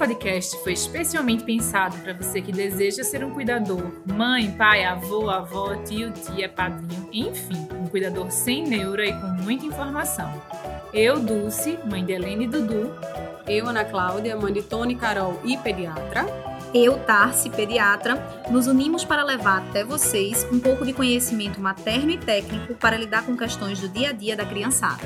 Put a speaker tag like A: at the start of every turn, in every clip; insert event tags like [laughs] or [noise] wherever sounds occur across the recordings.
A: podcast foi especialmente pensado para você que deseja ser um cuidador, mãe, pai, avô, avó, tio, tia, padrinho, enfim, um cuidador sem neura e com muita informação. Eu, Dulce, mãe de Helene e Dudu.
B: Eu, Ana Cláudia, mãe de Tony, Carol e pediatra.
C: Eu, Tarsi, pediatra, nos unimos para levar até vocês um pouco de conhecimento materno e técnico para lidar com questões do dia a dia da criançada.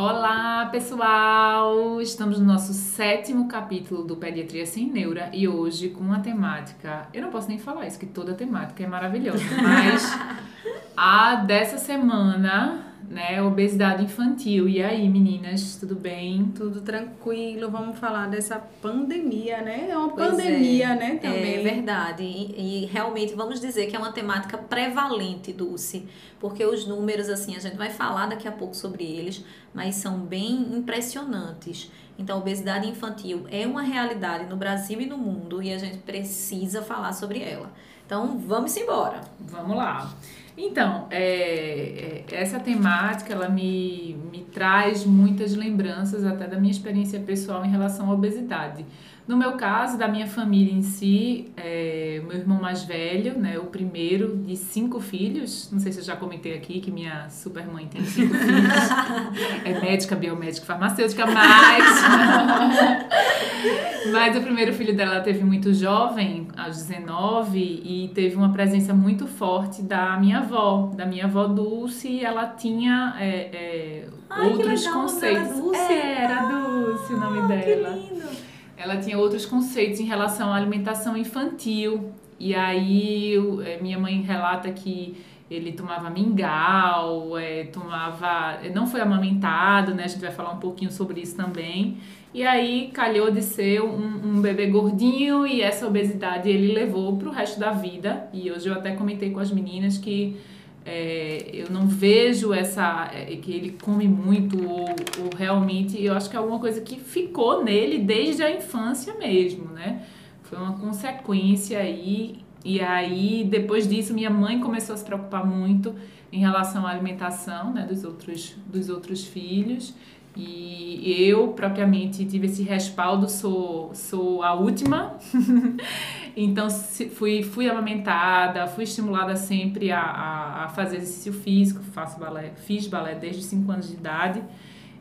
A: Olá, pessoal! Estamos no nosso sétimo capítulo do Pediatria Sem Neura e hoje com uma temática. Eu não posso nem falar isso, que toda temática é maravilhosa, mas [laughs] a dessa semana né? Obesidade infantil. E aí, meninas, tudo bem?
B: Tudo tranquilo. Vamos falar dessa pandemia, né? É uma pois pandemia, é. né?
D: Também. É verdade. E, e, realmente vamos dizer que é uma temática prevalente, Dulce, porque os números, assim, a gente vai falar daqui a pouco sobre eles, mas são bem impressionantes. Então, a obesidade infantil é uma realidade no Brasil e no mundo e a gente precisa falar sobre ela. Então, vamos embora.
A: Vamos lá. Então, é, é, essa temática ela me, me traz muitas lembranças até da minha experiência pessoal em relação à obesidade. No meu caso, da minha família em si, é, meu irmão mais velho, né, o primeiro de cinco filhos, não sei se eu já comentei aqui que minha super mãe tem cinco [laughs] filhos, é médica, biomédica, farmacêutica, mas... [laughs] mas o primeiro filho dela teve muito jovem, aos 19, e teve uma presença muito forte da minha avó, da minha avó Dulce, ela tinha é, é,
D: Ai,
A: outros
D: legal,
A: conceitos.
D: Era Dulce,
A: é, era Dulce o nome dela.
D: Que lindo
A: ela tinha outros conceitos em relação à alimentação infantil. E aí eh, minha mãe relata que ele tomava mingau, é, tomava. não foi amamentado, né? A gente vai falar um pouquinho sobre isso também. E aí calhou de ser um, um bebê gordinho e essa obesidade ele levou para o resto da vida. E hoje eu até comentei com as meninas que é, eu não vejo essa é, que ele come muito ou, ou, realmente eu acho que é alguma coisa que ficou nele desde a infância mesmo, né? Foi uma consequência aí e aí depois disso minha mãe começou a se preocupar muito em relação à alimentação, né, dos outros dos outros filhos e eu propriamente tive esse respaldo, sou sou a última [laughs] Então, fui, fui amamentada, fui estimulada sempre a, a, a fazer exercício físico, faço balé, fiz balé desde 5 anos de idade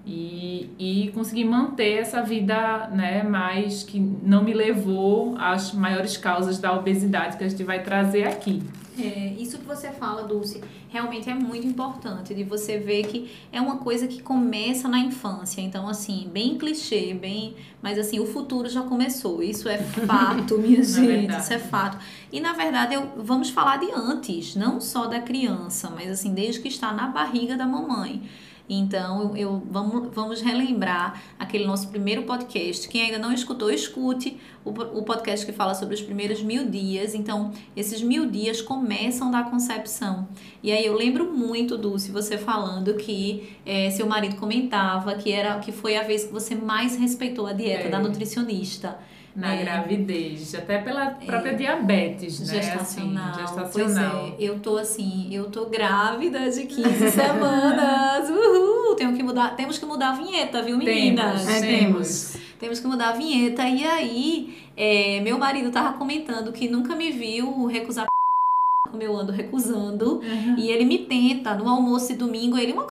A: e, e consegui manter essa vida, né, mas que não me levou às maiores causas da obesidade que a gente vai trazer aqui.
D: É, isso que você fala, Dulce, realmente é muito importante de você ver que é uma coisa que começa na infância. Então, assim, bem clichê, bem. Mas assim, o futuro já começou. Isso é [laughs] fato, minha gente. Isso é fato. E na verdade, eu, vamos falar de antes, não só da criança, mas assim, desde que está na barriga da mamãe. Então, eu, vamos, vamos relembrar aquele nosso primeiro podcast. Quem ainda não escutou, escute o, o podcast que fala sobre os primeiros mil dias. Então, esses mil dias começam da concepção. E aí eu lembro muito, Dulce, você falando que é, seu marido comentava que era que foi a vez que você mais respeitou a dieta é. da nutricionista
A: na é. gravidez, até pela própria é. diabetes,
D: né? Gestacional.
A: Assim, gestacional.
D: Pois é, eu tô assim, eu tô grávida de 15 [laughs] semanas. Uhul! Tenho que mudar, temos que mudar a vinheta, viu, meninas?
A: Temos, é, temos.
D: Temos que mudar a vinheta. E aí, é, meu marido tava comentando que nunca me viu recusar [laughs] como eu ando recusando. Uhum. E ele me tenta no almoço e domingo, ele uma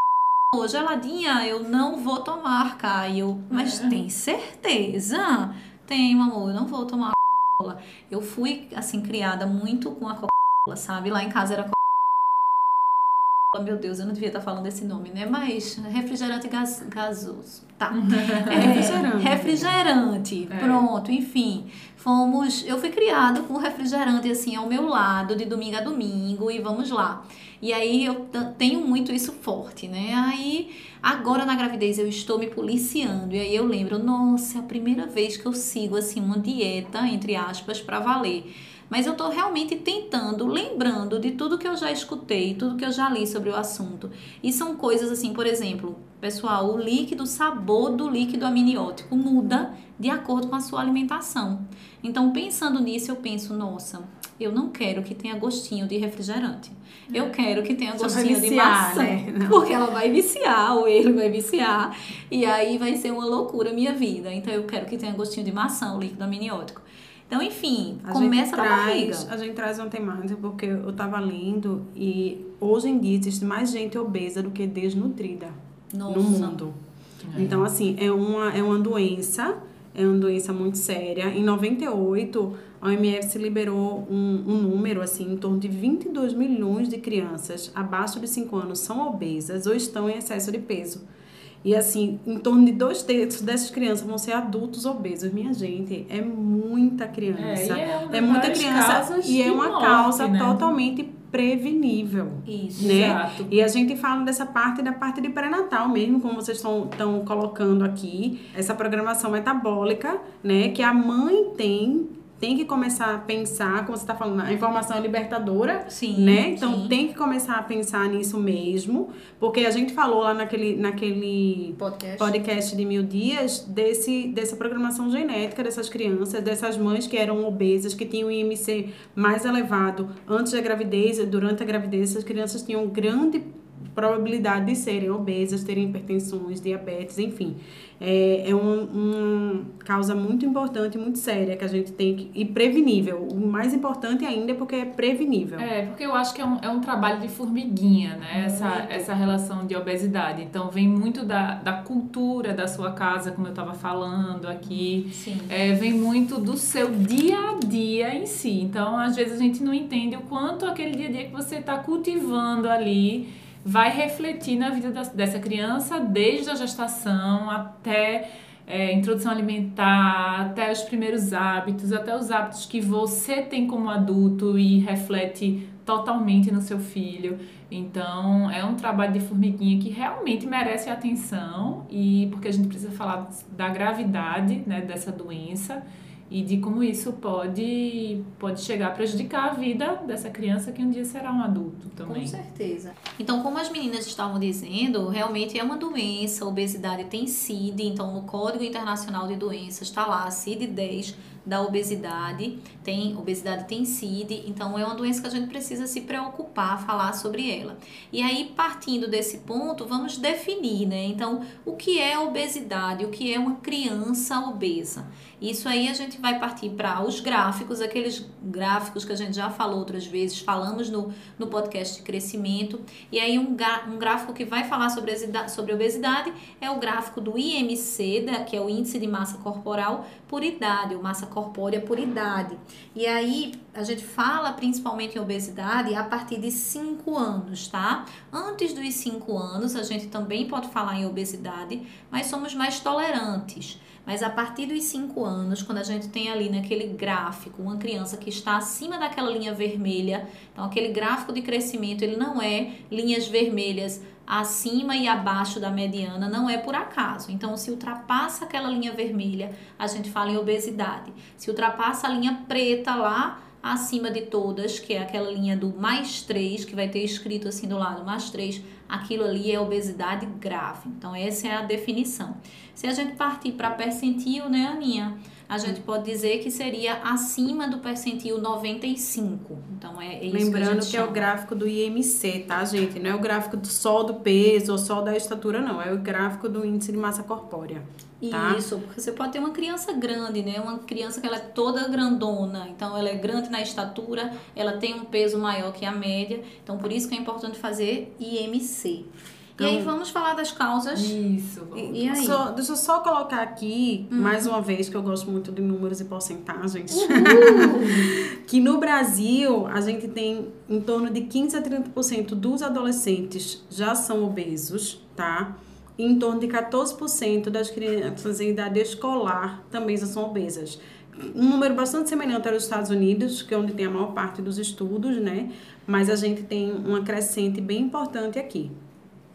D: geladinha, eu não vou tomar, Caio. Mas uhum. tem certeza? Tenho, amor, eu não vou tomar Coca-Cola. Eu fui, assim, criada muito com a Coca-Cola, sabe? Lá em casa era Coca-Cola. Meu Deus, eu não devia estar falando esse nome, né? Mas refrigerante gaz, gasoso. Tá. [laughs]
B: É, refrigerante.
D: Refrigerante. É. Pronto, enfim. Fomos. Eu fui criada com refrigerante assim ao meu lado, de domingo a domingo, e vamos lá. E aí eu tenho muito isso forte, né? Aí agora na gravidez eu estou me policiando e aí eu lembro, nossa, é a primeira vez que eu sigo assim uma dieta entre aspas para valer. Mas eu estou realmente tentando, lembrando de tudo que eu já escutei, tudo que eu já li sobre o assunto. E são coisas assim, por exemplo, pessoal, o líquido, o sabor do líquido amniótico muda de acordo com a sua alimentação. Então, pensando nisso, eu penso, nossa, eu não quero que tenha gostinho de refrigerante. Eu quero que tenha gostinho de maçã.
B: né? [laughs]
D: Porque ela vai viciar, ou ele vai viciar. E aí vai ser uma loucura a minha vida. Então eu quero que tenha gostinho de maçã, o líquido amniótico. Então, enfim,
B: A
D: começa
B: gente
D: na barriga.
B: traz, A gente traz uma temática porque eu tava lendo e hoje em dia existe mais gente obesa do que desnutrida
D: Nossa.
B: no mundo. Então, assim, é uma, é uma doença, é uma doença muito séria. Em 98, a OMS liberou um, um número, assim, em torno de 22 milhões de crianças abaixo de 5 anos são obesas ou estão em excesso de peso. E assim, em torno de dois terços dessas crianças vão ser adultos obesos. Minha gente, é muita criança.
A: É, é
B: É muita criança e é uma
A: morte,
B: causa
A: né?
B: totalmente prevenível
D: Isso.
B: né?
A: Exato.
B: E a gente fala dessa parte da parte de pré-natal mesmo, como vocês estão colocando aqui, essa programação metabólica, né? Que a mãe tem, tem que começar a pensar, como você está falando, a informação é libertadora,
D: Sim,
B: né? Então
D: sim.
B: tem que começar a pensar nisso mesmo, porque a gente falou lá naquele, naquele
D: Podcast.
B: podcast de mil dias desse, dessa programação genética dessas crianças, dessas mães que eram obesas, que tinham o IMC mais elevado antes da gravidez, durante a gravidez, essas crianças tinham grande probabilidade de serem obesas, terem hipertensões, diabetes, enfim. É, é um, uma causa muito importante, muito séria, que a gente tem que. e prevenível. O mais importante ainda é porque é prevenível.
A: É, porque eu acho que é um, é um trabalho de formiguinha, né? Essa, essa relação de obesidade. Então, vem muito da, da cultura da sua casa, como eu estava falando aqui.
D: Sim.
A: É, vem muito do seu dia a dia em si. Então, às vezes, a gente não entende o quanto aquele dia a dia que você está cultivando ali vai refletir na vida dessa criança, desde a gestação até é, introdução alimentar, até os primeiros hábitos, até os hábitos que você tem como adulto e reflete totalmente no seu filho. Então, é um trabalho de formiguinha que realmente merece atenção e porque a gente precisa falar da gravidade, né, dessa doença e de como isso pode pode chegar a prejudicar a vida dessa criança que um dia será um adulto também.
D: Com certeza. Então, como as meninas estavam dizendo, realmente é uma doença, a obesidade tem CID, então no Código Internacional de Doenças está lá, CID-10 da obesidade, tem obesidade tem CID, então é uma doença que a gente precisa se preocupar, falar sobre ela. E aí, partindo desse ponto, vamos definir, né? Então, o que é obesidade, o que é uma criança obesa? Isso aí a gente vai partir para os gráficos, aqueles gráficos que a gente já falou outras vezes, falamos no, no podcast de crescimento. E aí um, um gráfico que vai falar sobre, sobre obesidade é o gráfico do IMC, da- que é o índice de massa corporal por idade, ou massa corpórea por idade. E aí a gente fala principalmente em obesidade a partir de 5 anos, tá? Antes dos 5 anos a gente também pode falar em obesidade, mas somos mais tolerantes. Mas a partir dos 5 anos, quando a gente tem ali naquele gráfico uma criança que está acima daquela linha vermelha, então aquele gráfico de crescimento, ele não é linhas vermelhas acima e abaixo da mediana, não é por acaso. Então, se ultrapassa aquela linha vermelha, a gente fala em obesidade. Se ultrapassa a linha preta lá, acima de todas, que é aquela linha do mais 3, que vai ter escrito assim do lado, mais 3, aquilo ali é obesidade grave. Então, essa é a definição. Se a gente partir para percentil, né, Aninha? A gente pode dizer que seria acima do percentil 95. Então, é, é isso que
B: Lembrando
D: gente
B: que, é o gráfico do IMC, tá, gente? Não é o gráfico do só do peso ou só da estatura, não. É o gráfico do índice de massa corpórea. tá?
D: Isso, porque você pode ter uma criança grande, né? Uma criança que ela é toda grandona. Então, ela é grande na estatura, ela tem um peso maior que a média. Então, por isso que é importante fazer IMC. E aí,
B: Então-
D: vamos falar das causas.
A: Isso.
D: E, e aí?
B: Só- deixa eu só colocar aqui, mais uma vez, que eu gosto muito de números e porcentagens. [laughs] que no Brasil, a gente tem em torno de 15 a 30% dos adolescentes já são obesos, tá? E em torno de 14% das crianças em idade escolar também já são obesas. Um número bastante semelhante aos Estados Unidos, que é onde tem a maior parte dos estudos, né? Mas a gente tem uma crescente bem importante aqui.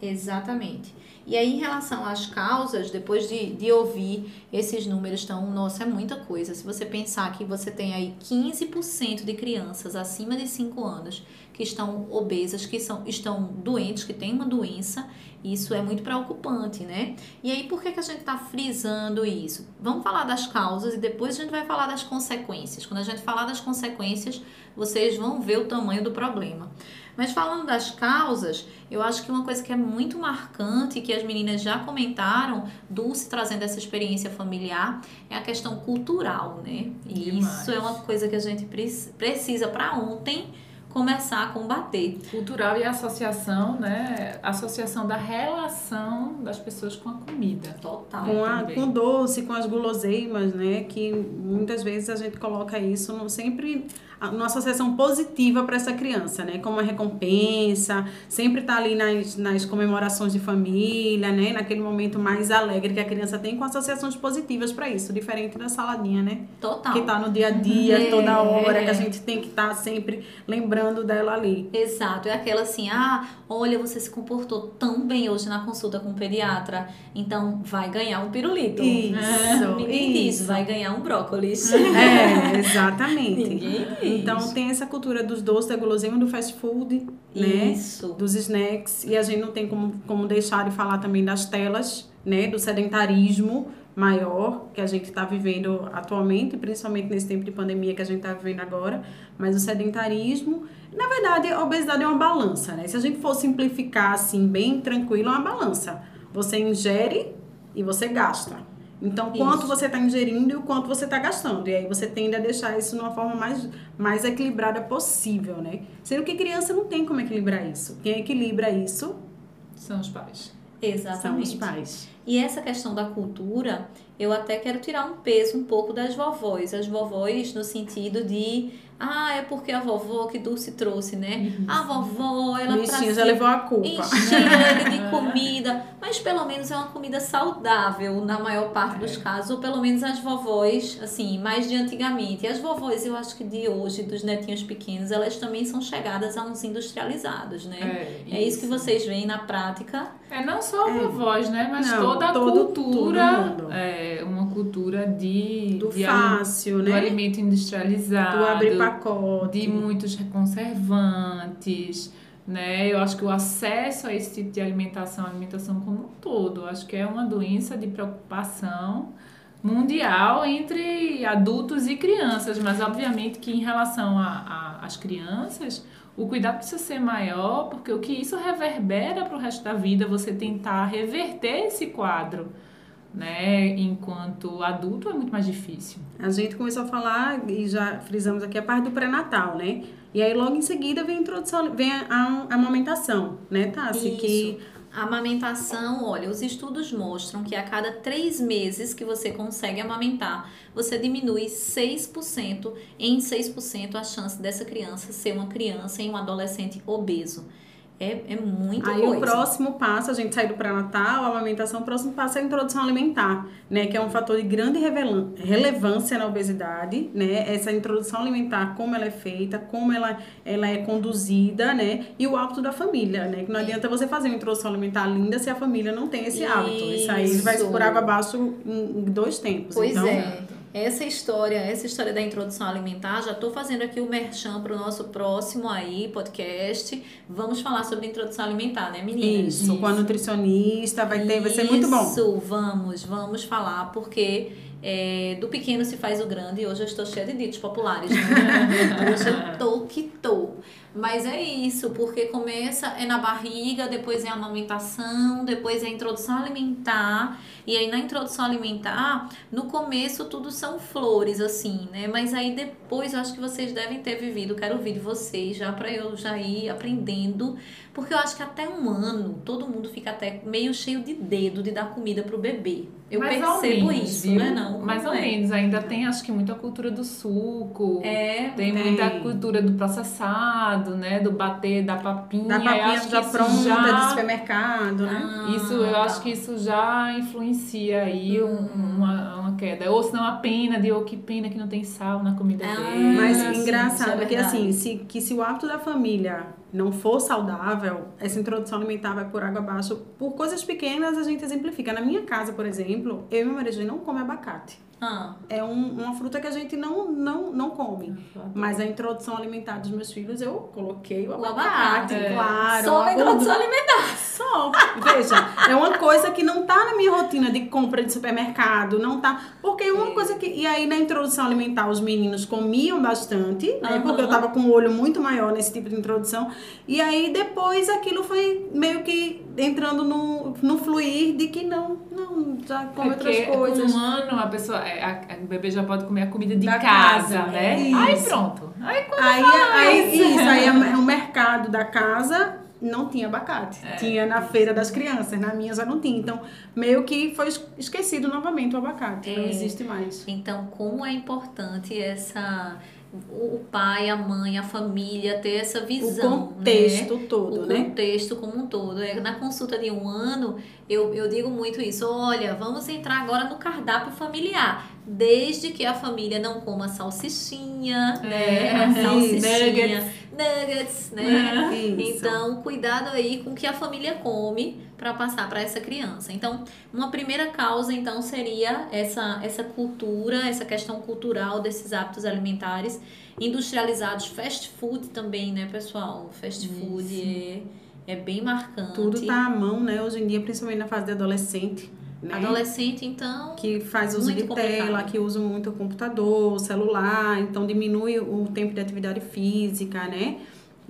D: Exatamente. E aí, em relação às causas, depois de, de ouvir esses números, então, nossa, é muita coisa. Se você pensar que você tem aí 15% de crianças acima de 5 anos que estão obesas, que são, estão doentes, que têm uma doença, isso é muito preocupante, né? E aí, por que, que a gente está frisando isso? Vamos falar das causas e depois a gente vai falar das consequências. Quando a gente falar das consequências, vocês vão ver o tamanho do problema. Mas falando das causas, eu acho que uma coisa que é muito marcante, que as meninas já comentaram, Dulce trazendo essa experiência familiar, é a questão cultural, né? E
A: Demais.
D: isso é uma coisa que a gente precisa para ontem começar a combater.
A: Cultural e associação, né? Associação da relação das pessoas com a comida.
D: Total.
B: com, a,
A: também.
B: com doce, com as guloseimas, né? Que muitas vezes a gente coloca isso no, sempre a- numa associação positiva para essa criança, né? Como uma recompensa, sempre tá ali nas, nas comemorações de família, né? Naquele momento mais alegre que a criança tem, com associações positivas para isso, diferente da saladinha, né?
D: Total.
B: Que tá no dia a dia,
D: É.
B: toda hora, que a gente tem que estar sempre lembrando dela ali.
D: Exato, é aquela assim, ah, olha, você se comportou tão bem hoje na consulta com o pediatra, então vai ganhar um pirulito.
B: Isso, [laughs]
D: Ninguém diz,
B: isso.
D: vai ganhar um brócolis.
B: É, [laughs] exatamente.
D: Ninguém diz.
B: Então tem essa cultura dos doces, da guloseima, do fast food, né?
D: Isso.
B: Dos snacks. E a gente não tem como, como deixar de falar também das telas, né? Do sedentarismo maior que a gente está vivendo atualmente, principalmente nesse tempo de pandemia que a gente está vivendo agora. Mas o sedentarismo, na verdade, a obesidade é uma balança, né? Se a gente for simplificar assim, bem tranquilo, é uma balança. Você ingere e você gasta. Então, quanto
D: Isso.
B: você está ingerindo e o quanto você está gastando. E aí você tende a deixar isso de uma forma mais, mais equilibrada possível, né? Sendo que criança não tem como equilibrar isso. Quem equilibra isso
A: São os pais.
B: são
D: Exatamente.
B: os pais.
D: E essa questão da cultura, eu até quero tirar um peso um pouco das vovós. As vovós no sentido de, ah, é porque a vovó que Dulce trouxe, né? A vovó, ela
B: Bichinho já levou a culpa.
D: ele de [laughs] comida, mas pelo menos é uma comida saudável na maior parte dos casos, ou pelo menos as vovós, assim, mais de antigamente. E as vovós, eu acho que de hoje, dos netinhos pequenos, elas também são chegadas a uns industrializados, né? É, isso que vocês veem na prática.
A: É não só a vovós, né? Mas
B: Não,
A: toda a
B: todo-
A: cultura.
B: todo mundo.
A: é uma cultura de.
B: Do
A: de
B: fácil,
A: do
B: né?
A: alimento industrializado.
B: Do abrir pacote.
A: de muitos conservantes, né? Eu acho que o acesso a esse tipo de alimentação, a alimentação como um todo, acho que é uma doença de preocupação mundial entre adultos e crianças, mas obviamente que em relação a- a- às crianças, o cuidado precisa ser maior, porque o que isso reverbera para o resto da vida, você tentar reverter esse quadro, né? Enquanto adulto é muito mais difícil.
B: A gente começou a falar, e já frisamos aqui, a parte do pré-natal, né? E aí logo em seguida vem a introdução, vem a, a amamentação, né, Tassi? Que
D: Amamentação, olha, os estudos mostram que a cada três meses que você consegue amamentar, você diminui 6%, em 6% a chance dessa criança ser uma criança e um adolescente obeso. É, é muita
B: Aí
D: coisa.
B: o próximo passo, a gente sai do pré-natal, a amamentação, o próximo passo é a introdução alimentar, né? Que é um fator de grande relevância na obesidade, né? Essa introdução alimentar, como ela é feita, como ela, ela é conduzida, né? E o hábito da família, né? Que não adianta você fazer uma introdução alimentar linda se a família não tem esse hábito. Isso aí vai
D: Isso.
B: por água abaixo em, em dois tempos.
D: Pois
B: então,
D: é. Essa história, essa história da introdução alimentar, já estou fazendo aqui o merchan para o nosso próximo aí podcast. Vamos falar sobre introdução alimentar, né, meninas?
B: Isso, com a nutricionista, vai ter, vai ser muito bom.
D: Isso, vamos, vamos falar, porque é, do pequeno se faz o grande. Hoje eu estou cheia de ditos populares, né? [laughs] Hoje eu tô que tô. Mas é isso, porque começa é na barriga, depois é a amamentação, depois é a introdução alimentar. E aí na introdução alimentar, no começo tudo são flores, assim, né? Mas aí depois eu acho que vocês devem ter vivido, quero ouvir de vocês já para eu já ir aprendendo. Porque eu acho que até um ano todo mundo fica até meio cheio de dedo de dar comida pro bebê. Eu
A: Mais
D: percebo
A: menos,
D: isso,
A: viu?
D: né? Não,
A: Mais ou
D: é?
A: menos. Ainda tem, acho que, muita cultura do suco.
D: É,
A: Tem
B: Tem.
A: muita cultura do processado. Né? Do bater da papinha.
B: Da papinha
A: acho que
B: já
A: isso
B: pronta
A: já-
B: de supermercado, né?
D: Ah,
A: Isso, eu
D: tá.
A: acho que isso já influencia aí um- uma, uma queda. Ou senão a pena de, oh, que pena que não tem sal na comida
D: Ah,
A: dele.
B: Mas
D: sim,
B: engraçado
D: é
B: que assim, se, que se o hábito da família não for saudável, essa introdução alimentar vai por água abaixo. Por coisas pequenas a gente exemplifica. Na minha casa, por exemplo, eu e meu marido não come abacate.
D: Ah,
B: É um- uma fruta que a gente não, não, não come. Mas a introdução alimentar dos meus filhos, eu coloquei o abacate,
A: é.
B: claro.
D: só
B: a
D: introdução
B: gordura.
D: alimentar.
B: Só. Veja, é uma coisa que não tá na minha rotina de compra de supermercado, não tá. Porque é uma coisa que. E aí na introdução alimentar os meninos comiam bastante, né?
D: Aham.
B: Porque eu tava com o olho muito maior nesse tipo de introdução. E aí depois aquilo foi meio que entrando no, no fluir de que não, não, já come
A: É
B: outras
A: porque
B: coisas.
A: Com um ano, a pessoa, é, o bebê já pode comer a comida de
B: Da
A: casa,
B: casa,
A: né?
B: isso.
A: Aí pronto. Aí quando
B: Aí, aí isso, aí é o mercado da casa não tinha abacate.
A: É.
B: Tinha na feira das crianças, na minha já não tinha. Então, meio que foi es- esquecido novamente o abacate. Não
D: É.
B: existe mais.
D: Então, como é importante essa o o pai, a mãe, a família ter essa
B: O
D: visão,
B: contexto
D: né?
B: todo,
D: o
B: né?
D: contexto como um todo. É, Na consulta de um ano, eu, eu digo muito isso. Olha, vamos entrar agora no cardápio familiar. Desde que a família não coma salsichinha, né?
A: É,
D: A
A: isso,
D: salsichinha,
A: nuggets.
D: nuggets, né?
B: Isso.
D: Então, cuidado aí com o que a família come para passar para essa criança. Então, uma primeira causa então seria essa essa cultura, essa questão cultural desses hábitos alimentares industrializados, fast food também, né, pessoal? Fast food é, é bem marcante.
B: Tudo tá à mão, né? Hoje em dia, principalmente na fase de adolescente. Né?
D: Adolescente, então,
B: Que faz uso de
D: complicado.
B: tela, que usa muito o computador, o celular, então diminui o tempo de atividade física, né?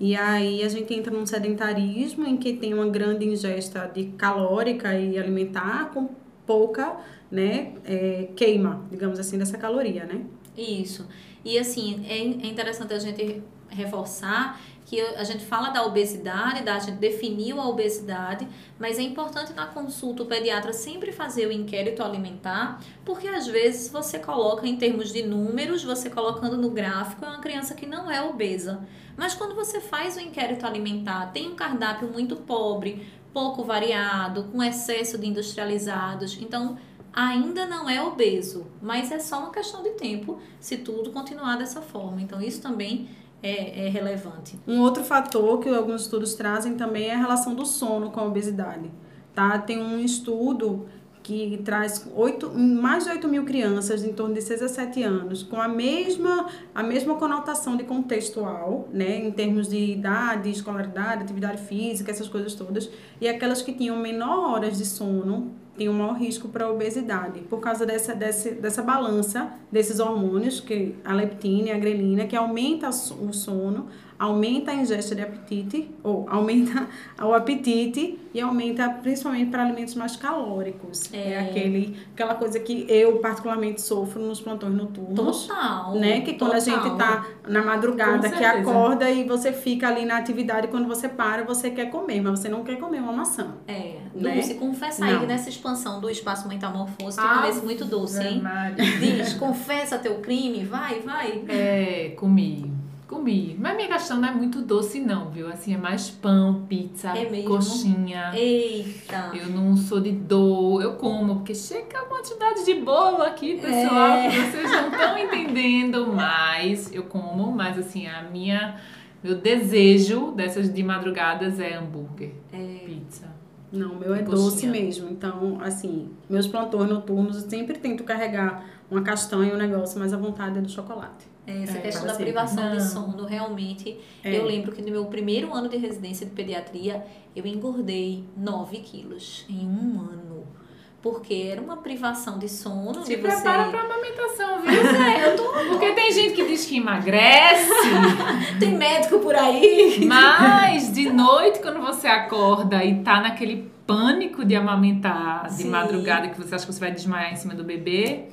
B: E aí a gente entra num sedentarismo em que tem uma grande ingesta de calórica e alimentar com pouca, né, é, queima, digamos assim, dessa caloria, né?
D: Isso. E assim, é é interessante a gente reforçar que a gente fala da obesidade, da, a gente definiu a obesidade, mas é importante na consulta o pediatra sempre fazer o inquérito alimentar, porque às vezes você coloca em termos de números, você colocando no gráfico, é uma criança que não é obesa. Mas quando você faz o inquérito alimentar, tem um cardápio muito pobre, pouco variado, com excesso de industrializados, então ainda não é obeso, mas é só uma questão de tempo se tudo continuar dessa forma. Então isso também é, é relevante.
B: Um outro fator que alguns estudos trazem também é a relação do sono com a obesidade. Tá? Tem um estudo que traz oito, mais de 8 mil crianças em torno de 6 a 7 anos com a mesma, a mesma conotação de contextual, né, em termos de idade, escolaridade, atividade física, essas coisas todas, e aquelas que tinham menor horas de sono tinham maior risco para obesidade, por causa dessa, dessa, dessa balança desses hormônios, que a leptina e a grelina, que aumenta o sono, aumenta a ingesta de apetite, ou aumenta [laughs] o apetite e aumenta principalmente para alimentos mais calóricos. É,
D: É.
B: aquele, aquela coisa que eu particularmente sofro nos plantões noturnos.
D: Total.
B: Né? Que quando a gente
D: total.
B: tá na madrugada, que acorda e você fica ali na atividade, quando você para, você quer comer, mas você não quer comer uma maçã.
D: É,
B: Né?
D: Dulce, confessa aí
B: Não.
D: que nessa expansão do espaço metamorfose, tu
A: Ah,
D: muito doce, hein?
A: Maria.
D: Diz, confessa teu crime, vai, vai.
A: É, comi. Comi. Mas minha questão não é muito doce, não, viu? Assim, é mais pão, pizza,
D: É
A: coxinha.
D: Eita.
A: Eu não sou de dor, eu como, porque chega a quantidade de bolo aqui, pessoal,
D: É.
A: que vocês não estão entendendo, mas eu como, mas assim, a minha, meu desejo dessas de madrugadas é hambúrguer, pizza.
B: Não, o meu é
A: E
B: doce
A: coxinha.
B: mesmo. Então, assim, meus plantões noturnos, eu sempre tento carregar uma castanha, um negócio, mas a vontade é do chocolate.
D: É, Essa
A: É,
D: questão da
B: sempre.
D: privação de
A: Não.
D: sono, realmente.
B: É.
D: Eu lembro que no meu primeiro ano de residência de pediatria, eu engordei 9 quilos em um ano. Porque era uma privação de sono.
A: Se
D: de você...
A: prepara pra amamentação, viu? é, eu tô... [laughs] Porque tem gente que diz que emagrece, [laughs]
D: Tem médico por aí.
A: mas de noite, quando você acorda e tá naquele pânico de amamentar de
D: Sim.
A: madrugada, que você acha que você vai desmaiar em cima do bebê,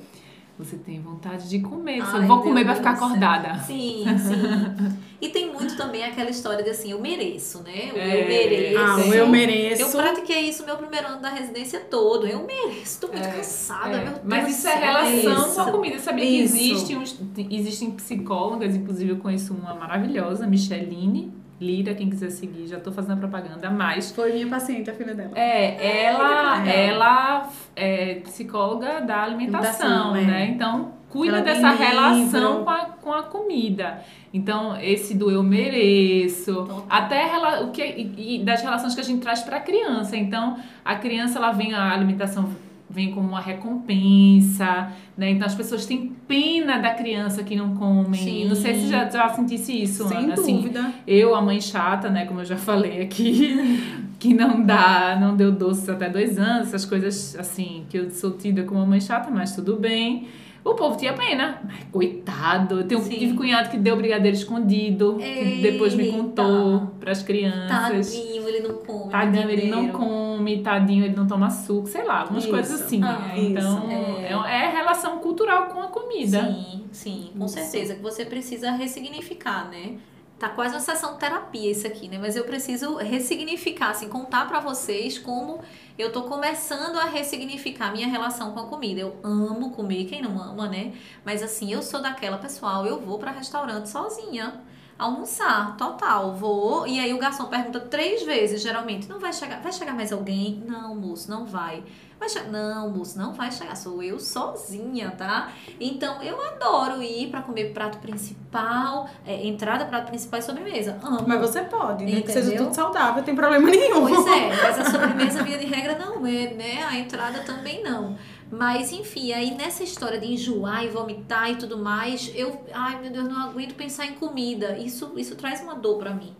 A: você tem vontade de comer. Você
D: Ai,
A: vou comer pra ficar acordada.
D: Sim, sim. E tem muito também aquela história de assim, eu mereço, né? O
A: É.
D: eu mereço.
B: Ah, o eu mereço.
D: Eu pratiquei isso meu primeiro ano da residência todo. Eu mereço, tô muito
A: É,
D: cansada,
A: É,
D: meu Deus.
A: Mas isso é relação
B: Isso.
A: com a comida. Sabia
B: Isso.
A: que existe existem psicólogas, inclusive eu conheço uma maravilhosa, Micheline, Lira, quem quiser seguir, já tô fazendo propaganda, mas
B: Foi minha paciente, a filha dela.
A: é, ela,
B: É.
A: ela é psicóloga da alimentação,
B: Alimentação, é.
A: né? Então, cuida
B: Ela
A: dessa relação
B: livro.
A: com a, com a comida. Então, esse do eu mereço,
D: Total.
A: até o que e, e das relações que a gente traz para a criança. Então, a criança ela vem a alimentação vem como uma recompensa, né? Então as pessoas têm pena da criança que não comem.
D: Sim.
A: Não sei se já, já sentisse isso,
B: Sem
A: Ana. Assim,
B: dúvida.
A: eu, a mãe chata, né, como eu já falei aqui, [laughs] que não dá, não deu doces até dois anos, essas coisas assim, que eu sou tida como uma mãe chata, mas tudo bem. O povo tinha pena. Ai, coitado. Eu tenho,
D: Sim.
A: tive cunhado que deu brigadeiro escondido, que depois me contou pras crianças.
D: Tadinho, ele não come.
A: Tadinho, ele não
D: brigadeiro.
A: come, tadinho, ele não toma açúcar, sei lá, umas
B: Isso.
A: coisas assim.
D: Ah,
A: né? Então,
D: isso.
A: é. é relação cultural com a comida.
D: Sim, sim, com
B: Isso.
D: certeza. Que você precisa ressignificar, né? Tá quase uma sessão terapia isso aqui, né? Mas eu preciso ressignificar, assim, contar pra vocês como eu tô começando a ressignificar minha relação com a comida. Eu amo comer, quem não ama, né? Mas assim, eu sou daquela pessoal, eu vou pra restaurante sozinha. Almoçar, total, vou. E aí o garçom pergunta três vezes, geralmente, não vai chegar, vai chegar mais alguém? Não, moço, não vai. Vai chegar, não, moço, não vai chegar, sou eu sozinha, tá? Então eu adoro ir pra comer prato principal, é, entrada, prato principal e sobremesa. Amo.
B: Mas você pode, né? Que seja tudo saudável, não tem problema nenhum.
D: Pois é, [laughs] mas a sobremesa, via de regra, não é, né? A entrada também não. Mas, enfim, aí nessa história de enjoar e vomitar e tudo mais, eu, ai meu Deus, não aguento pensar em comida. Isso, isso traz uma dor pra mim.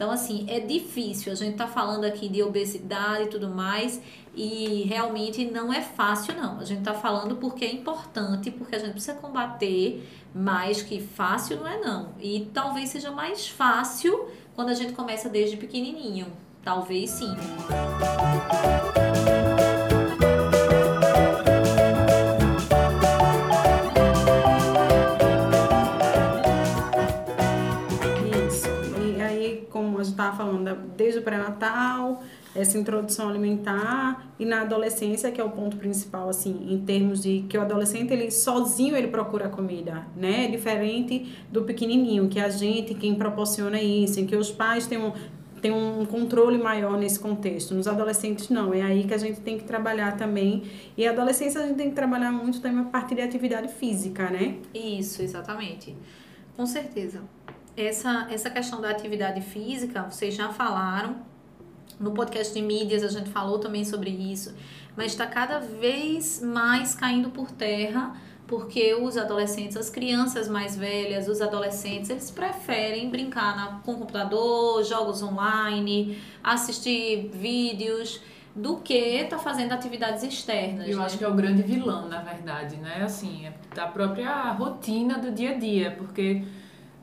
D: Então, assim, é difícil. A gente tá falando aqui de obesidade e tudo mais, e realmente não é fácil, não. A gente tá falando porque é importante, porque a gente precisa combater, mas que fácil não é, não. E talvez seja mais fácil quando a gente começa desde pequenininho. Talvez sim.
B: Isso. Estava falando, desde o pré-natal, essa introdução alimentar e na adolescência, que é o ponto principal, assim, em termos de que o adolescente, ele sozinho, ele procura comida, né? É diferente do pequenininho, que a gente, quem proporciona isso, em que os pais têm um, têm um controle maior nesse contexto. Nos adolescentes, não. É aí que a gente tem que trabalhar também. E a adolescência, a gente tem que trabalhar muito também a partir de atividade física, né?
D: Isso, exatamente. Com certeza. Essa, essa questão da atividade física, vocês já falaram. No podcast de mídias a gente falou também sobre isso. Mas está cada vez mais caindo por terra porque os adolescentes, as crianças mais velhas, os adolescentes, eles preferem brincar na, com computador, jogos online, assistir vídeos, do que tá fazendo atividades externas.
A: Eu
D: né?
A: acho que é o grande vilão, na verdade, né? Assim, é da própria rotina do dia a dia, porque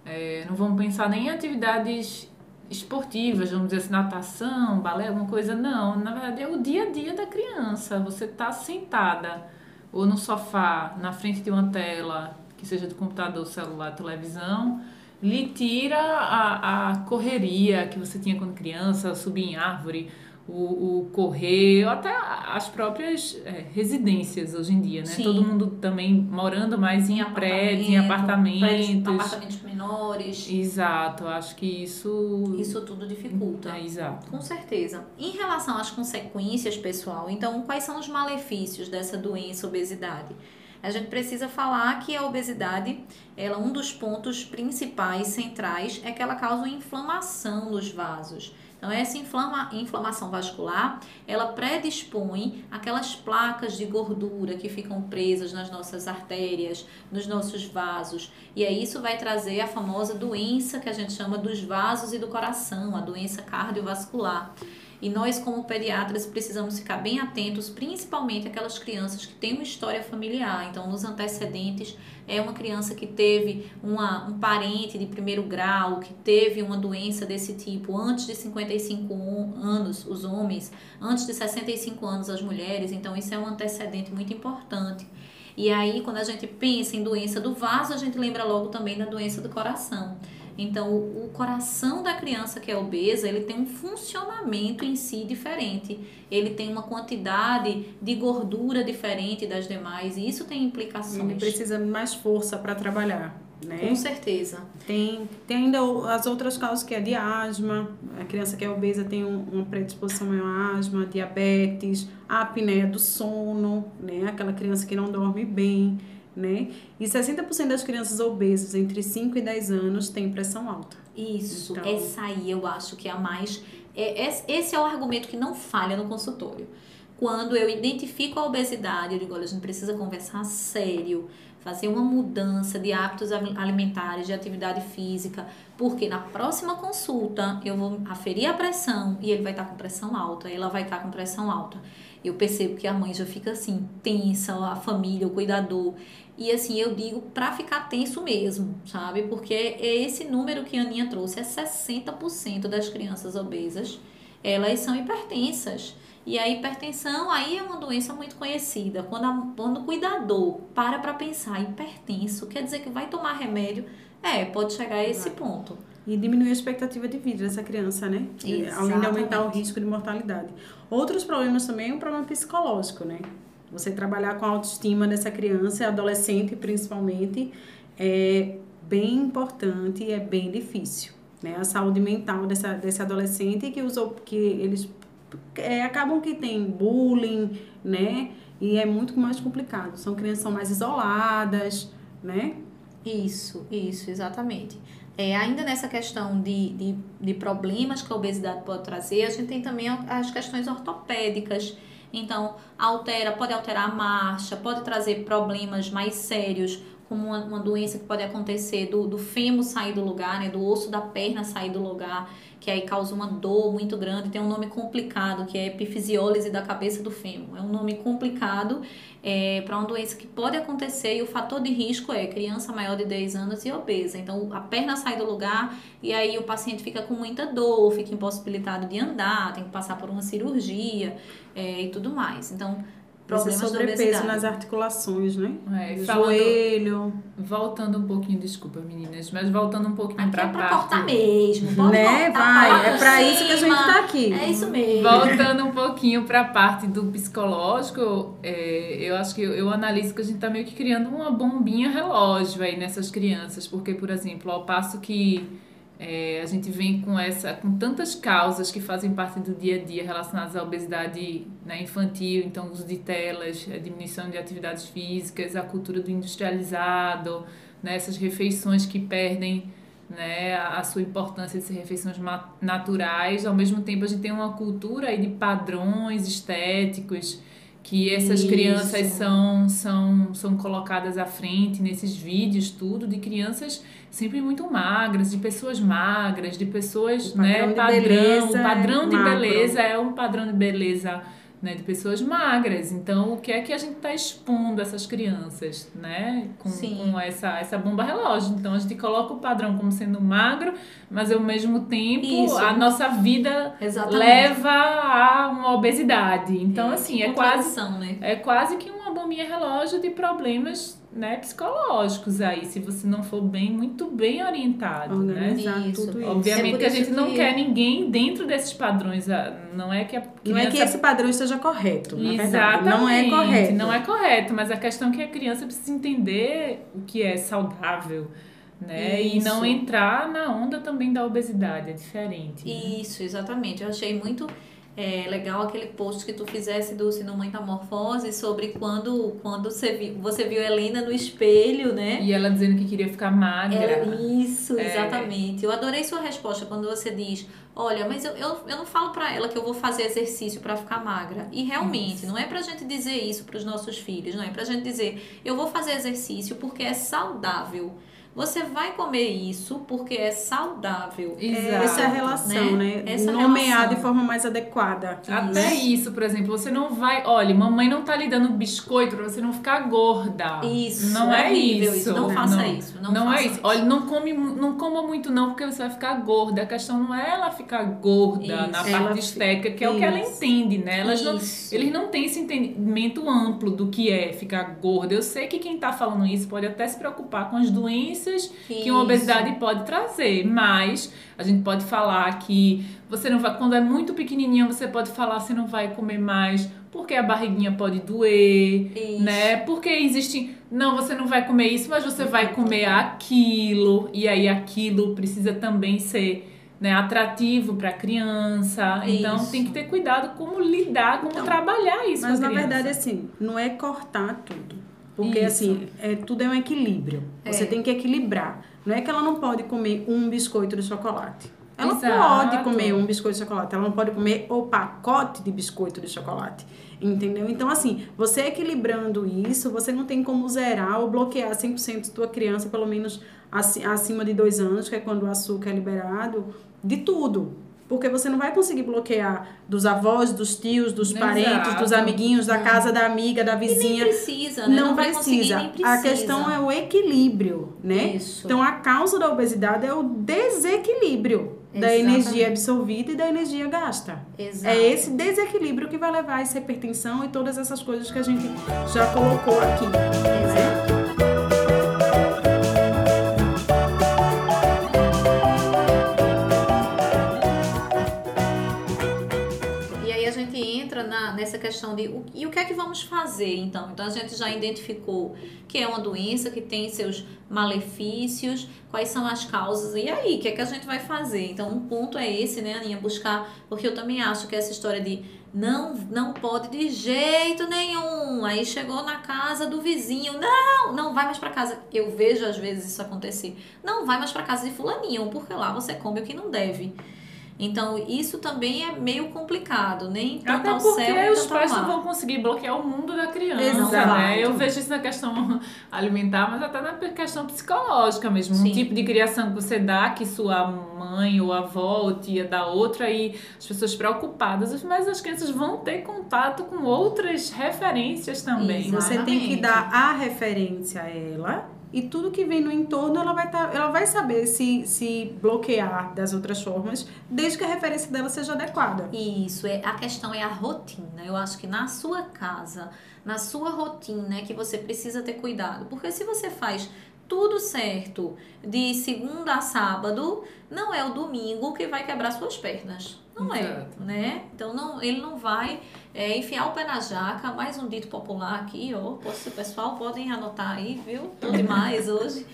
A: é, não vamos pensar nem em atividades esportivas, vamos dizer assim, natação, balé, alguma coisa, não. Na verdade, é o dia a dia da criança. Você tá sentada ou no sofá, na frente de uma tela, que seja do computador, celular, televisão, lhe tira a, a correria que você tinha quando criança, subir em árvore, o, o correr, até as próprias é, residências hoje em dia, né?
D: Sim.
A: Todo mundo também morando mais em prédios, em
D: Apartamento, prédios-
A: apartamentos.
D: apartamentos menores.
A: Exato, acho que isso.
D: Isso tudo dificulta.
A: É, exato.
D: Com certeza. Em relação às consequências, pessoal, então quais são os malefícios dessa doença, obesidade? A gente precisa falar que a obesidade, ela um dos pontos principais, centrais, é que ela causa uma inflamação nos vasos. Então, essa inflama, inflamação vascular, ela predispõe aquelas placas de gordura que ficam presas nas nossas artérias, nos nossos vasos. E aí isso vai trazer a famosa doença que a gente chama dos vasos e do coração, a doença cardiovascular. E nós, como pediatras, precisamos ficar bem atentos, principalmente aquelas crianças que têm uma história familiar. Então, nos antecedentes, é uma criança que teve uma, um parente de primeiro grau, que teve uma doença desse tipo antes de 55 anos, os homens, antes de 65 anos, as mulheres. Então, isso é um antecedente muito importante. E aí, quando a gente pensa em doença do vaso, a gente lembra logo também da doença do coração. Então, o, coração da criança que é obesa, ele tem um funcionamento em si diferente. Ele tem uma quantidade de gordura diferente das demais e isso tem implicações.
B: Ele precisa de mais força para trabalhar. né?
D: Com certeza.
B: Tem, tem ainda as outras causas que é de asma, a criança que é obesa tem um- uma predisposição a asma, diabetes, a apneia do sono, né? Aquela criança que não dorme bem, né? E 60% das crianças obesas entre 5 e 10 anos têm pressão alta.
D: Isso,
B: Então-
D: essa aí eu acho que é a mais. é- é- esse é o argumento que não falha no consultório. Quando eu identifico a obesidade, eu digo: olha, a gente precisa conversar sério, fazer uma mudança de hábitos ali- alimentares, de atividade física, porque na próxima consulta eu vou aferir a pressão e ele vai estar com pressão alta, ela vai estar com pressão alta. Eu percebo que a mãe já fica assim, tensa, a família, o cuidador. E assim, eu digo pra ficar tenso mesmo, sabe? Porque é esse número que a Aninha trouxe, é 60% das crianças obesas, elas são hipertensas. E a hipertensão aí é uma doença muito conhecida. Quando, a- quando o cuidador para pra pensar hipertenso, quer dizer que vai tomar remédio? É, pode chegar a esse ponto.
B: E diminuir a expectativa de vida dessa criança, né? E, Além de aumentar o
D: Exatamente.
B: risco de mortalidade. Outros problemas também é um problema psicológico, né? Você trabalhar com a autoestima dessa criança, adolescente principalmente, é bem importante e é bem difícil. Né? A saúde mental dessa, desse adolescente que, usou, que eles é, acabam que tem bullying, né? E é muito mais complicado. São crianças que são mais isoladas, né?
D: Isso, isso, exatamente. É, ainda nessa questão de, de, de problemas que a obesidade pode trazer, a gente tem também as questões ortopédicas. Então, altera, pode alterar a marcha, pode trazer problemas mais sérios, como uma, uma doença que pode acontecer do, do fêmur sair do lugar, né, do osso da perna sair do lugar, que aí causa uma dor muito grande. Tem um nome complicado, que é epifisiólise da cabeça do fêmur. É um nome complicado é, para uma doença que pode acontecer e o fator de risco é criança maior de 10 anos e obesa. Então, a perna sai do lugar e aí o paciente fica com muita dor, fica impossibilitado de andar, tem que passar por uma cirurgia é, e tudo mais. Então, problemas da
B: sobrepeso nas articulações, né?
A: É, falando,
B: Joelho.
A: voltando um pouquinho, desculpa meninas, mas voltando um pouquinho
D: Aqui
A: para
D: é pra
A: parte
D: cortar mesmo. Pode
B: né?
D: cortar,
B: Vai, é pra isso que a gente tá aqui.
D: É isso mesmo.
A: Voltando um pouquinho para a parte do psicológico, é, eu acho que eu, eu analiso que a gente está meio que criando uma bombinha relógio aí nessas crianças, porque, por exemplo, ao passo que é, a gente vem com essa, com tantas causas que fazem parte do dia a dia relacionadas à obesidade né, infantil, então uso de telas, a diminuição de atividades físicas, a cultura do industrializado, né, essas refeições que perdem né, a sua importância de ser refeições naturais, ao mesmo tempo a gente tem uma cultura aí de padrões estéticos que essas
B: Isso.
A: crianças são, são, são colocadas à frente nesses vídeos, tudo, de crianças sempre muito magras, de pessoas magras, de pessoas,
B: O
A: né,
B: padrão de
A: padrão,
B: beleza
A: o padrão
B: é
A: de beleza é um padrão de beleza né, de pessoas magras. Então, o que é que a gente está expondo essas crianças, né? Com, com essa, essa bomba relógio. Então, a gente coloca o padrão como sendo magro, mas ao mesmo tempo
D: Isso.
A: a nossa vida
D: Exatamente.
A: leva a uma obesidade. Então, assim, é quase,
D: né?
A: é quase que uma bombinha relógio de problemas né, psicológicos aí, se você não for bem, muito bem orientado, né?
B: Organizar
D: Isso.
B: tudo isso.
A: Obviamente
D: É
A: a gente não
D: que-
A: quer ninguém dentro desses padrões. Não é que a criança...
B: Não é que esse padrão esteja correto, na verdade.
A: Exatamente.
B: Não é correto.
A: Não é correto, mas a questão é que a criança precisa entender o que é saudável, né? E não entrar na onda também da obesidade, é diferente. né?
D: Isso, exatamente. Eu achei muito é, legal aquele post que tu fizesse do Sino Metamorfose sobre quando, quando você, viu, você viu Helena no espelho, né?
A: E ela dizendo que queria ficar magra.
D: Ela- isso,
A: É.
D: exatamente. Eu adorei sua resposta quando você diz: Olha, mas eu, eu, eu não falo pra ela que eu vou fazer exercício pra ficar magra. E realmente, não é pra gente dizer isso pros nossos filhos, não é pra gente dizer: Eu vou fazer exercício porque é saudável. Você vai comer isso porque é saudável.
A: Exato.
B: Essa é a relação, né?
D: né? Essa
B: Nomear
D: relação.
B: de forma mais adequada.
A: Até isso, por exemplo, você não vai. Olha, mamãe não tá lhe dando biscoito pra você não ficar gorda.
D: Isso,
A: Não é
D: horrível
A: isso.
D: Não faça isso. Não,
A: Não,
D: faça
A: é isso. Olha, não come, não coma muito não, porque você vai ficar gorda. A questão não é ela ficar gorda
D: Isso.
A: na
B: Ela
A: parte estética, que é o que ela
B: Isso.
A: entende, né? Elas não,
D: Isso.
A: eles não têm esse entendimento amplo do que é ficar gorda. Eu sei que quem tá falando isso pode até se preocupar com as doenças consequências que uma
D: Isso.
A: obesidade pode trazer. Mas a gente pode falar que você não vai, quando é muito pequenininha, você pode falar você não vai comer mais, porque a barriguinha pode doer,
D: Isso.
A: né? Porque existe, não, você não vai comer isso, mas você vai comer aquilo, e aí aquilo precisa também ser né, atrativo para a criança. Então
D: Isso.
A: tem que ter cuidado como lidar, como trabalhar isso
B: Mas na verdade, assim, não é cortar tudo. Porque,
A: Isso.
B: assim, é, tudo é um equilíbrio. Você
D: É.
B: tem que equilibrar. Não é que ela não pode comer um biscoito de chocolate. Ela
A: Exato.
B: pode comer um biscoito de chocolate. Ela não pode comer o pacote de biscoito de chocolate. Entendeu? Então, assim, você equilibrando isso, você não tem como zerar ou bloquear 100% tua criança, pelo menos aci- acima de dois anos, que é quando o açúcar é liberado, de tudo. Porque você não vai conseguir bloquear dos avós, dos tios, dos
A: Exato.
B: parentes, dos amiguinhos, da casa da amiga, da
D: E nem
B: vizinha.
D: precisa, né?
B: Não,
D: conseguir,
B: precisa.
D: nem precisa.
B: A questão é o equilíbrio, né?
D: Isso.
B: Então a causa da obesidade é o desequilíbrio da
D: Exatamente.
B: energia absorvida e da energia gasta.
D: Exato.
B: É esse desequilíbrio que vai levar a essa hipertensão e todas essas coisas que a gente já colocou aqui.
D: Exato. Nessa questão de o, e o que é que vamos fazer então? Então a gente já identificou que é uma doença que tem seus malefícios, quais são as causas, e aí, o que é que a gente vai fazer? Então um ponto é esse, né, Aninha? Buscar, porque eu também acho que essa história de não, não pode de jeito nenhum. Aí chegou na casa do vizinho, não, não vai mais pra casa. Eu vejo às vezes isso acontecer. Não vai mais pra casa de fulaninho, porque lá você come o que não deve. Então, isso também é meio complicado, nem tanto
A: Até porque
D: céu,
A: os pais não vão conseguir bloquear o mundo da criança,
B: Exato.
A: né? Eu vejo isso na questão [laughs] alimentar, mas até na questão psicológica mesmo.
D: Sim.
A: Um tipo de criação que você dá, que sua mãe ou avó ou tia dá outra e as pessoas preocupadas, mas as crianças vão ter contato com outras referências também.
D: Isso.
B: Você tem que dar a referência a ela e tudo que vem no entorno ela vai, tá, ela vai saber se, se bloquear das outras formas, desde que a referência dela seja adequada.
D: Isso, é, a questão é a rotina. Eu acho que na sua casa, na sua rotina, é que você precisa ter cuidado. Porque se você faz tudo certo de segunda a sábado, não é o domingo que vai quebrar suas pernas. Não é,
A: Exato.
D: né? Então não, ele não vai é, enfiar o pé na jaca, mais um dito popular aqui, ó. Posso, pessoal, podem anotar aí, viu? Tô demais [laughs] hoje.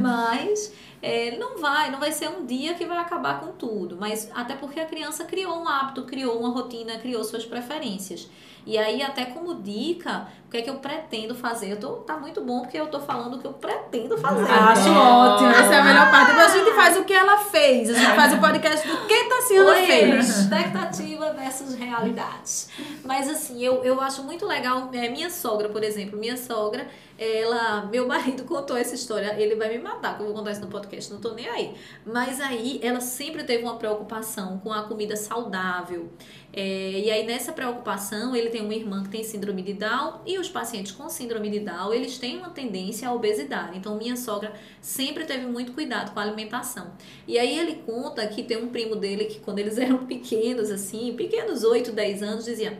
D: Mas é, não vai, não vai ser um dia que vai acabar com tudo. Mas até porque a criança criou um hábito, criou uma rotina, criou suas preferências. E aí, até como dica, o que é que eu pretendo fazer? Eu tô, tá muito bom porque eu tô falando o que eu pretendo fazer.
B: Acho
A: É.
B: ótimo, essa é a melhor parte. Depois a gente faz o que ela fez, a gente faz o podcast do que Tassiana
D: Oi,
B: fez.
D: expectativa versus realidade. Mas assim, eu, eu acho muito legal. É, minha sogra, por exemplo, minha sogra, ela. Meu marido contou essa história. Ele vai me matar, que eu vou contar isso no podcast, não tô nem aí. Mas aí ela sempre teve uma preocupação com a comida saudável. É, e aí, nessa preocupação, ele tem uma irmã que tem síndrome de Down e os pacientes com síndrome de Down, eles têm uma tendência à obesidade. Então, minha sogra sempre teve muito cuidado com a alimentação. E aí, ele conta que tem um primo dele que, quando eles [laughs] eram pequenos, assim, pequenos 8, 10 anos, dizia.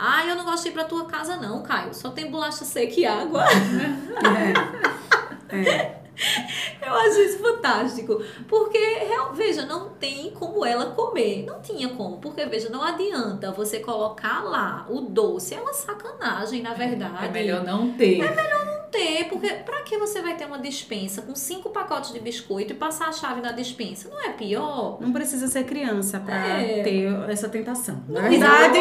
D: Ah, eu não gosto de ir pra tua casa, não, Caio. Só tem bolacha seca e água.
B: É. É. [laughs]
D: Eu acho isso fantástico. Porque, veja, não tem como ela comer. Não tinha como. Porque, veja, não adianta você colocar lá o doce. É uma sacanagem, na verdade.
A: É melhor não ter.
D: não ter. Porque, pra que você vai ter uma dispensa com cinco pacotes de biscoito e passar a chave na dispensa? Não é pior?
B: Não precisa ser criança pra
D: É.
B: ter essa tentação. Na
D: Não,
B: verdade,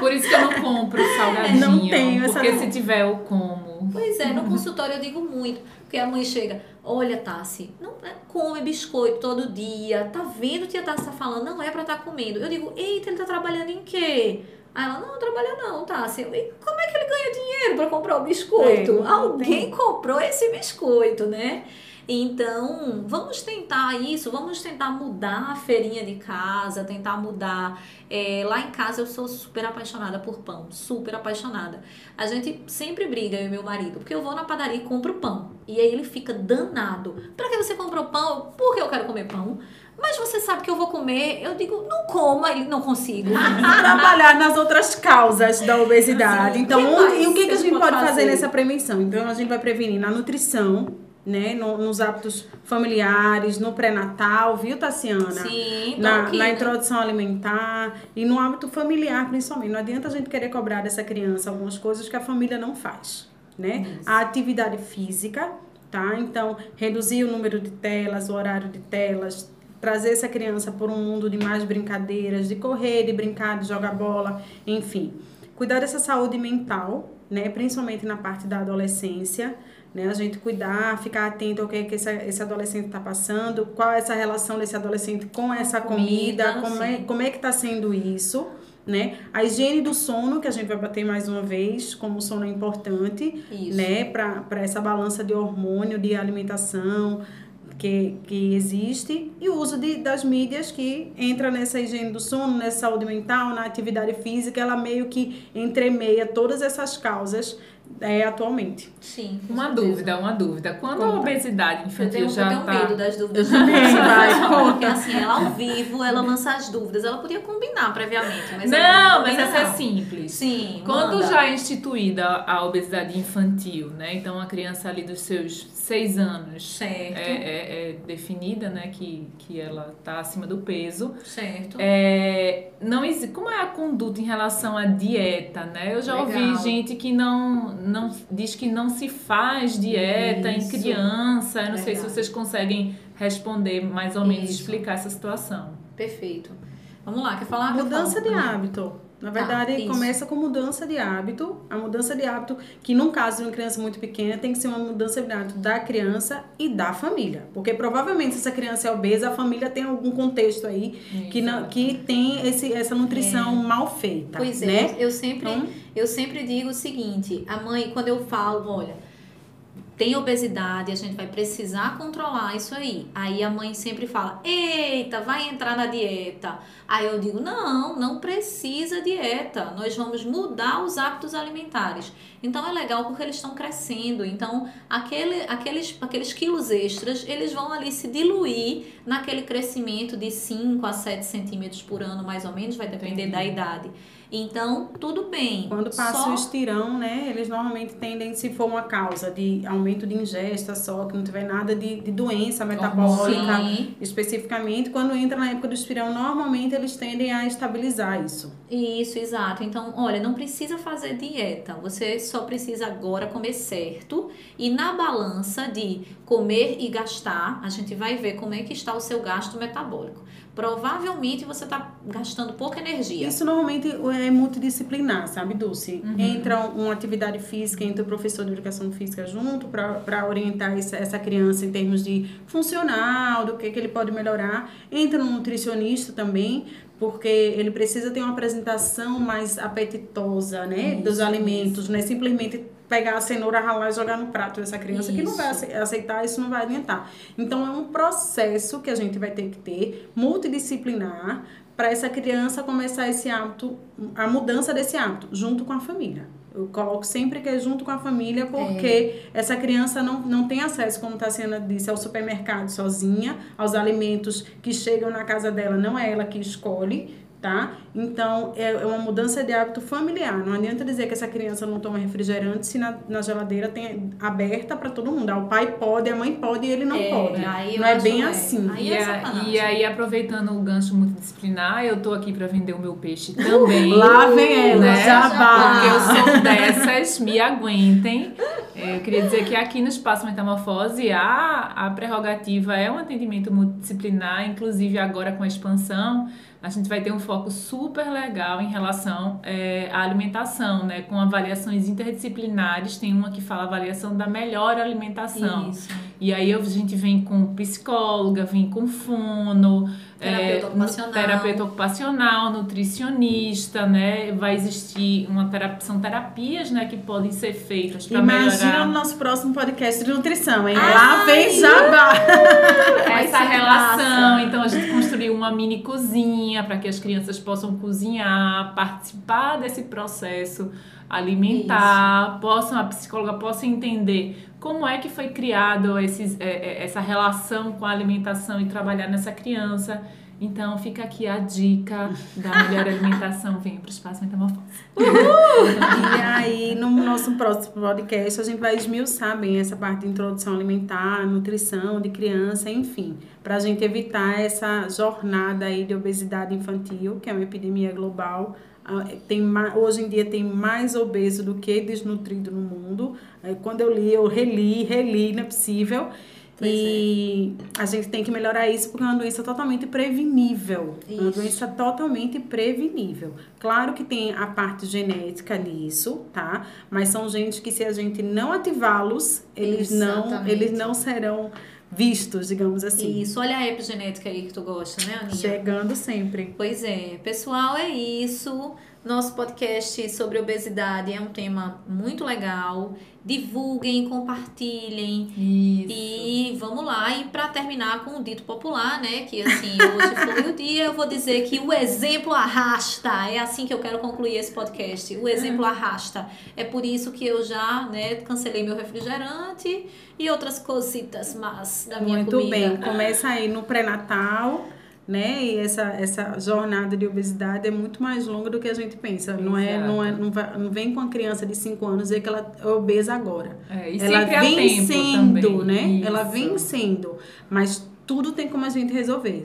A: Por isso que eu não compro salgadinho.
B: Não tenho essa-
A: Porque se tiver, eu como.
D: Pois é, no consultório eu digo muito. Porque a mãe chega, olha, Tassi, não é- come biscoito todo dia. Tá vendo, tia Tassi tá falando, não é pra estar comendo. Eu digo, eita, ele tá trabalhando em quê? Aí ela, não, trabalha não, Tassi. Eu, E como é que ele ganha dinheiro pra comprar o biscoito?
B: É,
D: Alguém comprou esse biscoito, né? Então, vamos tentar isso, vamos tentar mudar a feirinha de casa, tentar mudar. É, lá em casa eu sou super apaixonada por pão, super apaixonada. A gente sempre briga, eu e meu marido, porque eu vou na padaria e compro pão. E aí ele fica danado. Pra que você comprou pão? Porque eu quero comer pão. Mas você sabe que eu vou comer. Eu digo, não coma, ele não consigo. [laughs]
B: trabalhar nas outras causas da obesidade.
D: Sim.
B: Então, e o que, que
D: que
B: a gente pode fazer?
D: fazer?
B: nessa prevenção? Então, a gente vai prevenir na nutrição, né, no, nos hábitos familiares, no pré-natal, viu, Tassiana?
D: Sim,
B: Na,
D: aqui,
B: na
D: né?
B: introdução alimentar e no hábito familiar, principalmente. Não adianta a gente querer cobrar dessa criança algumas coisas que a família não faz, né? A atividade física, tá? Então, reduzir o número de telas, o horário de telas, trazer essa criança por um mundo de mais brincadeiras, de correr, de brincar, de jogar bola, enfim. Cuidar dessa saúde mental, né? Principalmente na parte da adolescência, né? A gente cuidar, ficar atento ao que, que esse, esse adolescente está passando, qual é essa relação desse adolescente com essa comida,
D: comida,
B: como, é, como é que está sendo isso, né? A higiene do sono, que a gente vai bater mais uma vez, como o sono é importante,
D: Isso.
B: né? Para essa balança de hormônio, de alimentação que, que existe, e o uso de, das mídias que entra nessa higiene do sono, nessa saúde mental, na atividade física, ela meio que entremeia todas essas causas é, atualmente.
D: Sim. com
A: Uma
D: certeza.
A: dúvida, uma dúvida. Quando a
B: Conta.
A: obesidade
D: Eu
A: infantil
D: tenho, eu
A: já
D: tenho
A: tá...
D: medo das dúvidas.
B: também, vai.
D: Porque assim, ela ao vivo, ela lança as dúvidas. Ela podia combinar previamente, mas
A: Não, mas essa é simples.
D: Sim,
A: Quando
D: manda.
A: já é instituída a obesidade infantil, né? Então a criança ali dos seus seis anos
D: Certo,
A: é, é- é definida, né? Que, que ela tá acima do peso.
D: certo.
A: É, não exi- como é a conduta em relação à dieta, né? Eu já ouvi
D: Legal.
A: gente que não, não diz que não se faz dieta
B: Isso.
A: em criança. Eu não sei se
D: Verdade.
A: vocês conseguem responder mais ou menos
D: Isso.
A: explicar essa situação.
D: Perfeito. Vamos lá, quer falar?
B: Mudança de hábito. Na
D: Tá,
B: verdade, começa com mudança de hábito. A mudança de hábito, que num caso de uma criança muito pequena, tem que ser uma mudança de hábito da criança e da família. Porque provavelmente, se essa criança é obesa, a família tem algum contexto aí que, não, que tem esse, essa nutrição mal feita.
D: Pois é,
B: né?
D: eu sempre,
B: Então-
D: eu sempre digo o seguinte, a mãe, quando eu falo, olha, tem obesidade, a gente vai precisar controlar isso aí. Aí a mãe sempre fala, eita, vai entrar na dieta. Aí eu digo, não, não precisa dieta. Nós vamos mudar os hábitos alimentares. Então é legal porque eles estão crescendo. Então aquele, aqueles, aqueles quilos extras, eles vão ali se diluir naquele crescimento de 5 a 7 centímetros por ano, mais ou menos, vai depender
A: Entendi.
D: da idade. Então, tudo bem.
B: Quando passa
D: Só-
B: o estirão, né, eles normalmente tendem, se for uma causa de aumento de ingesta só, que não tiver nada de, de doença metabólica,
D: Sim,
B: especificamente, quando entra na época do estirão, normalmente eles tendem a estabilizar isso.
D: Isso, exato. Então, olha, não precisa fazer dieta. Você só precisa agora comer certo. E na balança de comer e gastar, a gente vai ver como é que está o seu gasto metabólico. Provavelmente você está gastando pouca energia.
B: Isso normalmente é multidisciplinar, sabe, Dulce?
A: Uhum.
B: Entra uma atividade física, entra o professor de educação física junto para orientar essa, essa criança em termos de funcional, do que, que ele pode melhorar. Entra um nutricionista também, porque ele precisa ter uma apresentação mais apetitosa, né, dos
D: Isso,
B: alimentos, não é simplesmente pegar a cenoura, ralar e jogar no prato dessa criança, que não vai
D: Isso.
B: ace- aceitar, isso não vai adiantar. Então é um processo que a gente vai ter que ter, multidisciplinar, para essa criança começar esse hábito, a mudança desse hábito, junto com a família. Eu coloco sempre que é junto com a família, porque essa criança não, não tem acesso, como Tassiana disse, ao supermercado sozinha, aos alimentos que chegam na casa dela, não é ela que escolhe, tá? Então, é é uma mudança de hábito familiar. Não adianta dizer que essa criança não toma refrigerante se na, na geladeira tem aberta para todo mundo. Ah, o pai pode, a mãe pode e ele não
D: É,
B: pode.
D: aí eu
B: Não é bem
D: é.
B: assim.
D: Aí
A: E,
D: é
A: a- e aí, aproveitando o gancho multidisciplinar, eu tô aqui para vender o meu peixe também. [laughs]
B: Lá vem ela,
A: né?
B: jabá.
A: Porque eu sou [laughs] dessas, me aguentem. É, Eu queria dizer que aqui no Espaço Metamorfose a, a prerrogativa é um atendimento multidisciplinar, inclusive agora com a expansão, a gente vai ter um foco super legal em relação é, à alimentação, né? Com avaliações interdisciplinares, tem uma que fala avaliação da melhor alimentação.
D: Isso.
A: E aí a gente vem com psicóloga, vem com fono,
D: Terapeuta
A: é,
D: ocupacional.
A: terapeuta ocupacional, nutricionista, né? Vai existir uma terapia, são terapias, né, que podem ser feitas para
B: Imagina
A: melhorar
B: o nosso próximo podcast de nutrição, hein?
D: Ai,
B: Lá vem jabá. [laughs]
D: Vai
A: essa relação.
D: massa.
A: Então a gente construiu uma mini cozinha para que as crianças possam cozinhar, participar desse processo alimentar, possam a psicóloga possa entender como é que foi criado esses, é, é, essa relação com a alimentação e trabalhar nessa criança. Então fica aqui a dica da melhor alimentação. Venha para o Espaço Metamorfose.
B: e aí, no nosso próximo podcast, a gente vai esmiuçar bem essa parte de introdução alimentar, nutrição de criança, enfim, para a gente evitar essa jornada aí de obesidade infantil, que é uma epidemia global. Ah, tem, hoje em dia tem mais obeso do que desnutrido no mundo. Quando eu li, eu reli, reli, não é possível. Pois e é. a gente tem que melhorar isso porque é uma doença totalmente prevenível. Isso. Uma doença totalmente prevenível. Claro que tem a parte genética nisso, tá? Mas são genes que se a gente não ativá-los, eles não, eles não serão vistos, digamos assim.
D: Isso, olha a epigenética aí que tu gosta, né, Aninha?
B: Chegando sempre.
D: Pois é. Pessoal, é isso. Nosso podcast sobre obesidade é um tema muito legal. Divulguem, compartilhem.
A: Isso.
D: E vamos lá. E para terminar com o dito popular, né? Que assim, hoje foi o dia, eu vou dizer que o exemplo arrasta. É assim que eu quero concluir esse podcast. O exemplo arrasta. É por isso que eu já né, cancelei meu refrigerante e outras cositas mas da minha
B: muito
D: comida.
B: Muito bem. Começa aí no pré-natal né? E essa, essa jornada de obesidade é muito mais longa do que a gente pensa. Não é, não é, não, vai, não vem com a criança de 5 anos dizer que ela é obesa agora.
A: É,
B: ela vem sendo, né? Isso. Ela vem sendo, mas tudo tem como a gente resolver.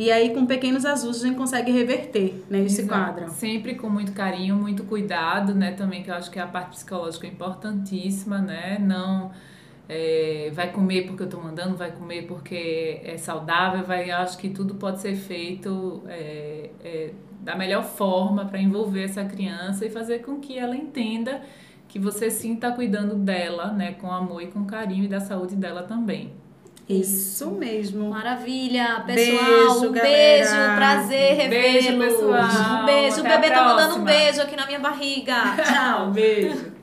B: E aí, com pequenos ajustes, a gente consegue reverter né, esse Exato. quadro.
A: Sempre com muito carinho, muito cuidado, né? Também, que eu acho que a parte psicológica é importantíssima, né? Não é, vai comer porque eu tô mandando, vai comer porque é saudável, vai, acho que tudo pode ser feito é, é, da melhor forma para envolver essa criança e fazer com que ela entenda que você sim está cuidando dela, né? Com amor e com carinho e da saúde dela também.
B: Isso mesmo.
D: Maravilha, pessoal. Beijo, um beijo, prazer revê-los.
A: Beijo, pessoal.
D: Um beijo. O bebê tá mandando um beijo aqui na minha barriga. [laughs] Tchau.
A: beijo.